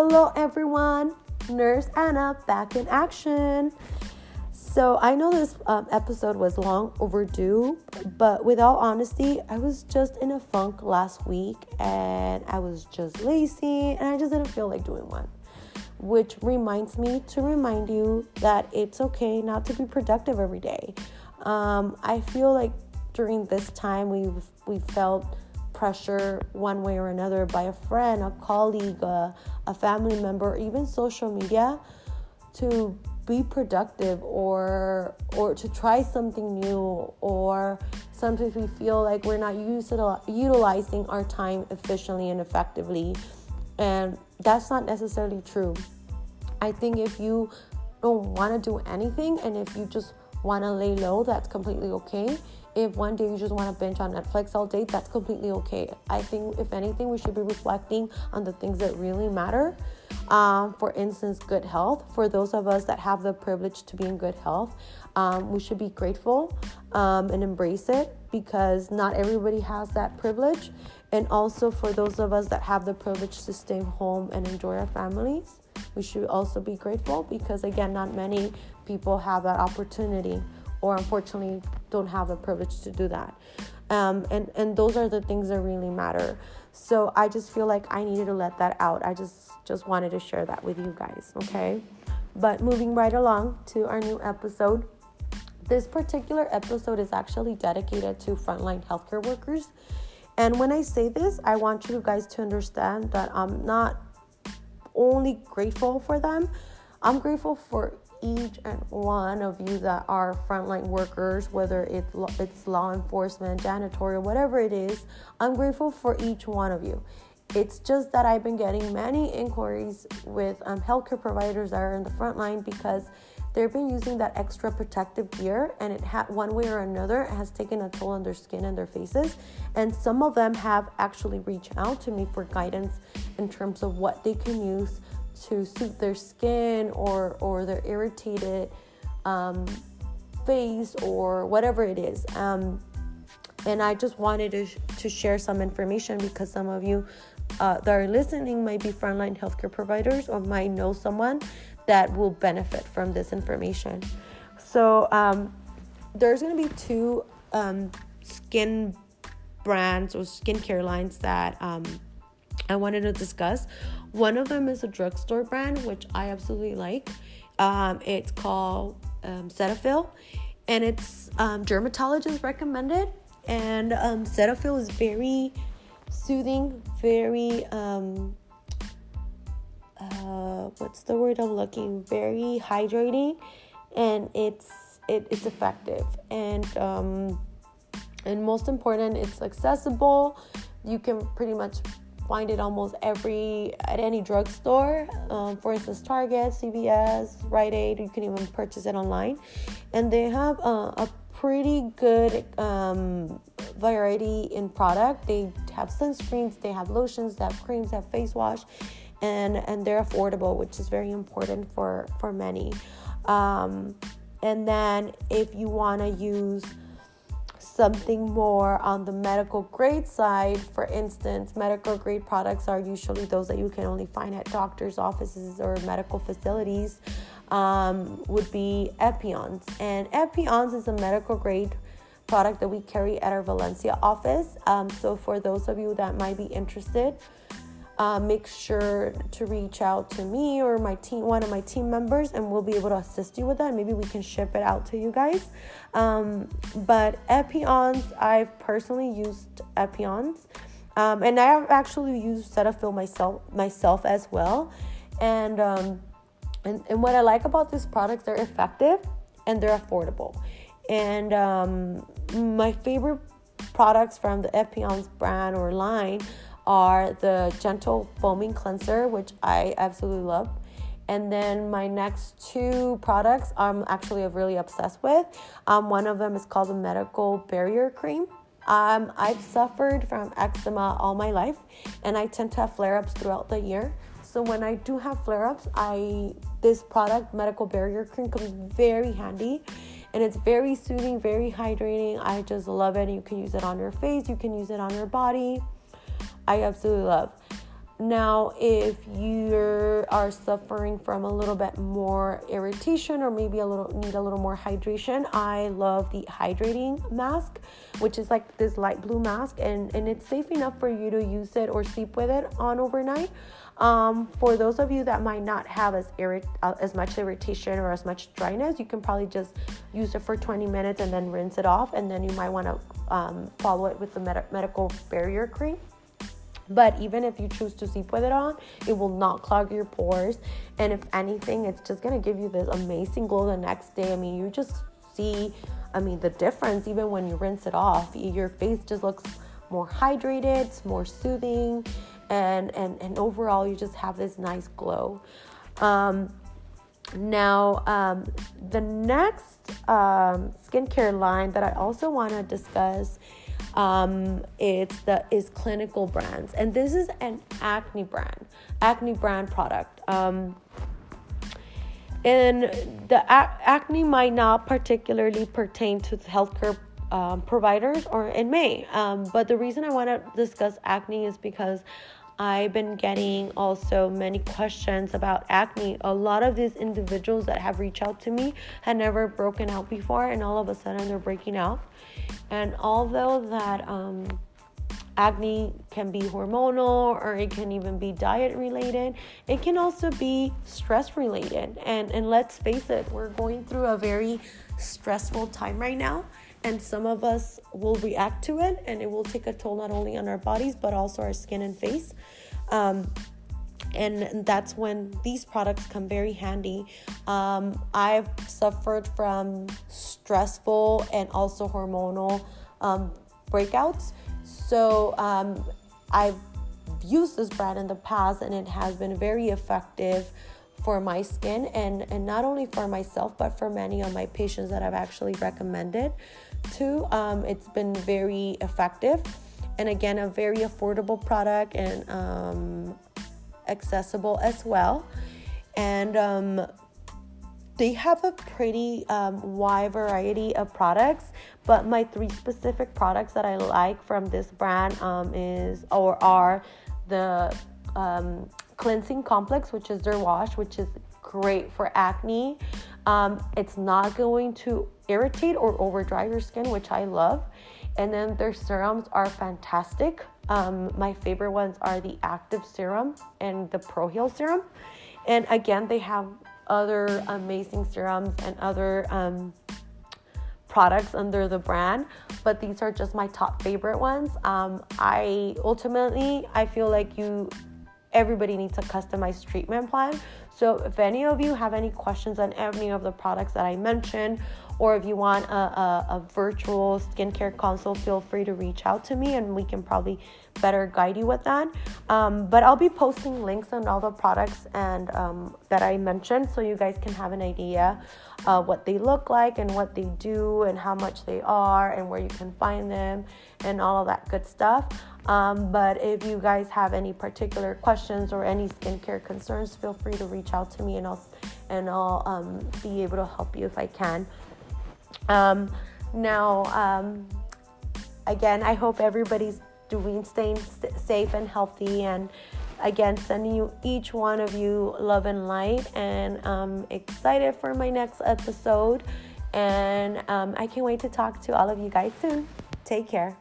Hello, everyone. Nurse Anna back in action. So, I know this um, episode was long overdue, but with all honesty, I was just in a funk last week and I was just lazy and I just didn't feel like doing one. Which reminds me to remind you that it's okay not to be productive every day. Um, I feel like during this time we've we felt pressure one way or another by a friend, a colleague, a, a family member, even social media to be productive or or to try something new or sometimes we feel like we're not utilizing our time efficiently and effectively. And that's not necessarily true. I think if you don't want to do anything and if you just want to lay low that's completely okay if one day you just want to binge on Netflix all day, that's completely okay. I think, if anything, we should be reflecting on the things that really matter. Um, for instance, good health. For those of us that have the privilege to be in good health, um, we should be grateful um, and embrace it because not everybody has that privilege. And also, for those of us that have the privilege to stay home and enjoy our families, we should also be grateful because, again, not many people have that opportunity or unfortunately don't have the privilege to do that. Um, and and those are the things that really matter. So I just feel like I needed to let that out. I just just wanted to share that with you guys. Okay, but moving right along to our new episode. This particular episode is actually dedicated to frontline healthcare workers. And when I say this, I want you guys to understand that I'm not only grateful for them, I'm grateful for each and one of you that are frontline workers, whether it's it's law enforcement, janitorial, whatever it is. I'm grateful for each one of you. It's just that I've been getting many inquiries with um, healthcare providers that are in the front line because they've been using that extra protective gear and it had one way or another has taken a toll on their skin and their faces and some of them have actually reached out to me for guidance in terms of what they can use to suit their skin or or their irritated um, face or whatever it is. Um, and I just wanted to, sh- to share some information because some of you uh, that are listening might be frontline healthcare providers or might know someone that will benefit from this information. So um, there's going to be two um, skin brands or skincare lines that um, I wanted to discuss. One of them is a drugstore brand, which I absolutely like. Um, it's called um, Cetaphil, and it's um, dermatologist recommended. And um, Cetaphil is very soothing, very what's the word I'm looking? Very hydrating, and it's it, it's effective and um, and most important, it's accessible. You can pretty much find it almost every at any drugstore. Um, for instance, Target, CVS, Rite Aid. You can even purchase it online, and they have uh, a pretty good um, variety in product. They have sunscreens, they have lotions, they have creams, they have face wash, and and they're affordable, which is very important for for many. Um, and then if you want to use something more on the medical grade side. For instance, medical grade products are usually those that you can only find at doctors' offices or medical facilities. Um, would be Epionce, and Epionce is a medical grade product that we carry at our Valencia office. Um, so for those of you that might be interested, uh, make sure to reach out to me or my team, one of my team members, and we'll be able to assist you with that. Maybe we can ship it out to you guys. Um, but Epionce, I've personally used Epionce, um, and I have actually used Cetaphil myself myself as well. And, um, and and what I like about these products, they're effective and they're affordable. And um, my favorite products from the Epionce brand or line are the Gentle Foaming Cleanser, which I absolutely love. And then my next two products I'm actually really obsessed with. Um, one of them is called the Medical Barrier Cream. Um, I've suffered from eczema all my life, and I tend to have flare-ups throughout the year. So when I do have flare-ups, I this product, Medical Barrier Cream, comes very handy, and it's very soothing, very hydrating. I just love it. You can use it on your face, you can use it on your body. I absolutely love. now, if you are suffering from a little bit more irritation or maybe a little need a little more hydration, I love the hydrating mask, which is like this light blue mask, and, and it's safe enough for you to use it or sleep with it on overnight. Um, for those of you that might not have as irrit- uh, as much irritation or as much dryness, you can probably just use it for 20 minutes and then rinse it off, and then you might want to um, follow it with the med- medical barrier cream. But even if you choose to sleep with it on, it will not clog your pores. And if anything, it's just gonna give you this amazing glow the next day. I mean, you just see, I mean, the difference even when you rinse it off. Your face just looks more hydrated, it's more soothing, and and and overall, you just have this nice glow. Um, now, um, the next um, skincare line that I also want to discuss um, it's the iS Clinical brands, and this is an acne brand, acne brand product. Um, and the ac- acne might not particularly pertain to healthcare um, providers, or it may. Um, but the reason I want to discuss acne is because I've been getting also many questions about acne. A lot of these individuals that have reached out to me had never broken out before, and all of a sudden they're breaking out. And although that um, acne can be hormonal or it can even be diet related, it can also be stress related. And and let's face it, we're going through a very stressful time right now and some of us will react to it and it will take a toll not only on our bodies but also our skin and face. Um, and that's when these products come very handy. Um, i've suffered from stressful and also hormonal um, breakouts. So um, i've used this brand in the past and it has been very effective for my skin and, and not only for myself but for many of my patients that I've actually recommended to. Um, it's been very effective and again a very affordable product and um, accessible as well. And um, they have a pretty um, wide variety of products, but my three specific products that I like from this brand um, is or are the um, cleansing complex, which is their wash, which is great for acne. Um, it's not going to irritate or overdry your skin, which I love. And then their serums are fantastic. Um, my favorite ones are the active serum and the pro heal serum. And again, they have other amazing serums and other um, products under the brand, but these are just my top favorite ones. Um, I ultimately I feel like you everybody needs a customized treatment plan. So, if any of you have any questions on any of the products that I mentioned, or if you want a, a, a, virtual skincare consult, feel free to reach out to me and we can probably better guide you with that. Um, but I'll be posting links on all the products and um, that I mentioned so you guys can have an idea uh, what they look like and what they do and how much they are and where you can find them and all of that good stuff. Um, but if you guys have any particular questions or any skincare concerns, feel free to reach out to me and I'll and I'll um, be able to help you if I can. Um, now, um, again, I hope everybody's doing staying st- safe and healthy. And again sending you each one of you love and light. And i'm excited for my next episode. And um, i can't wait to talk to all of you guys soon. Take care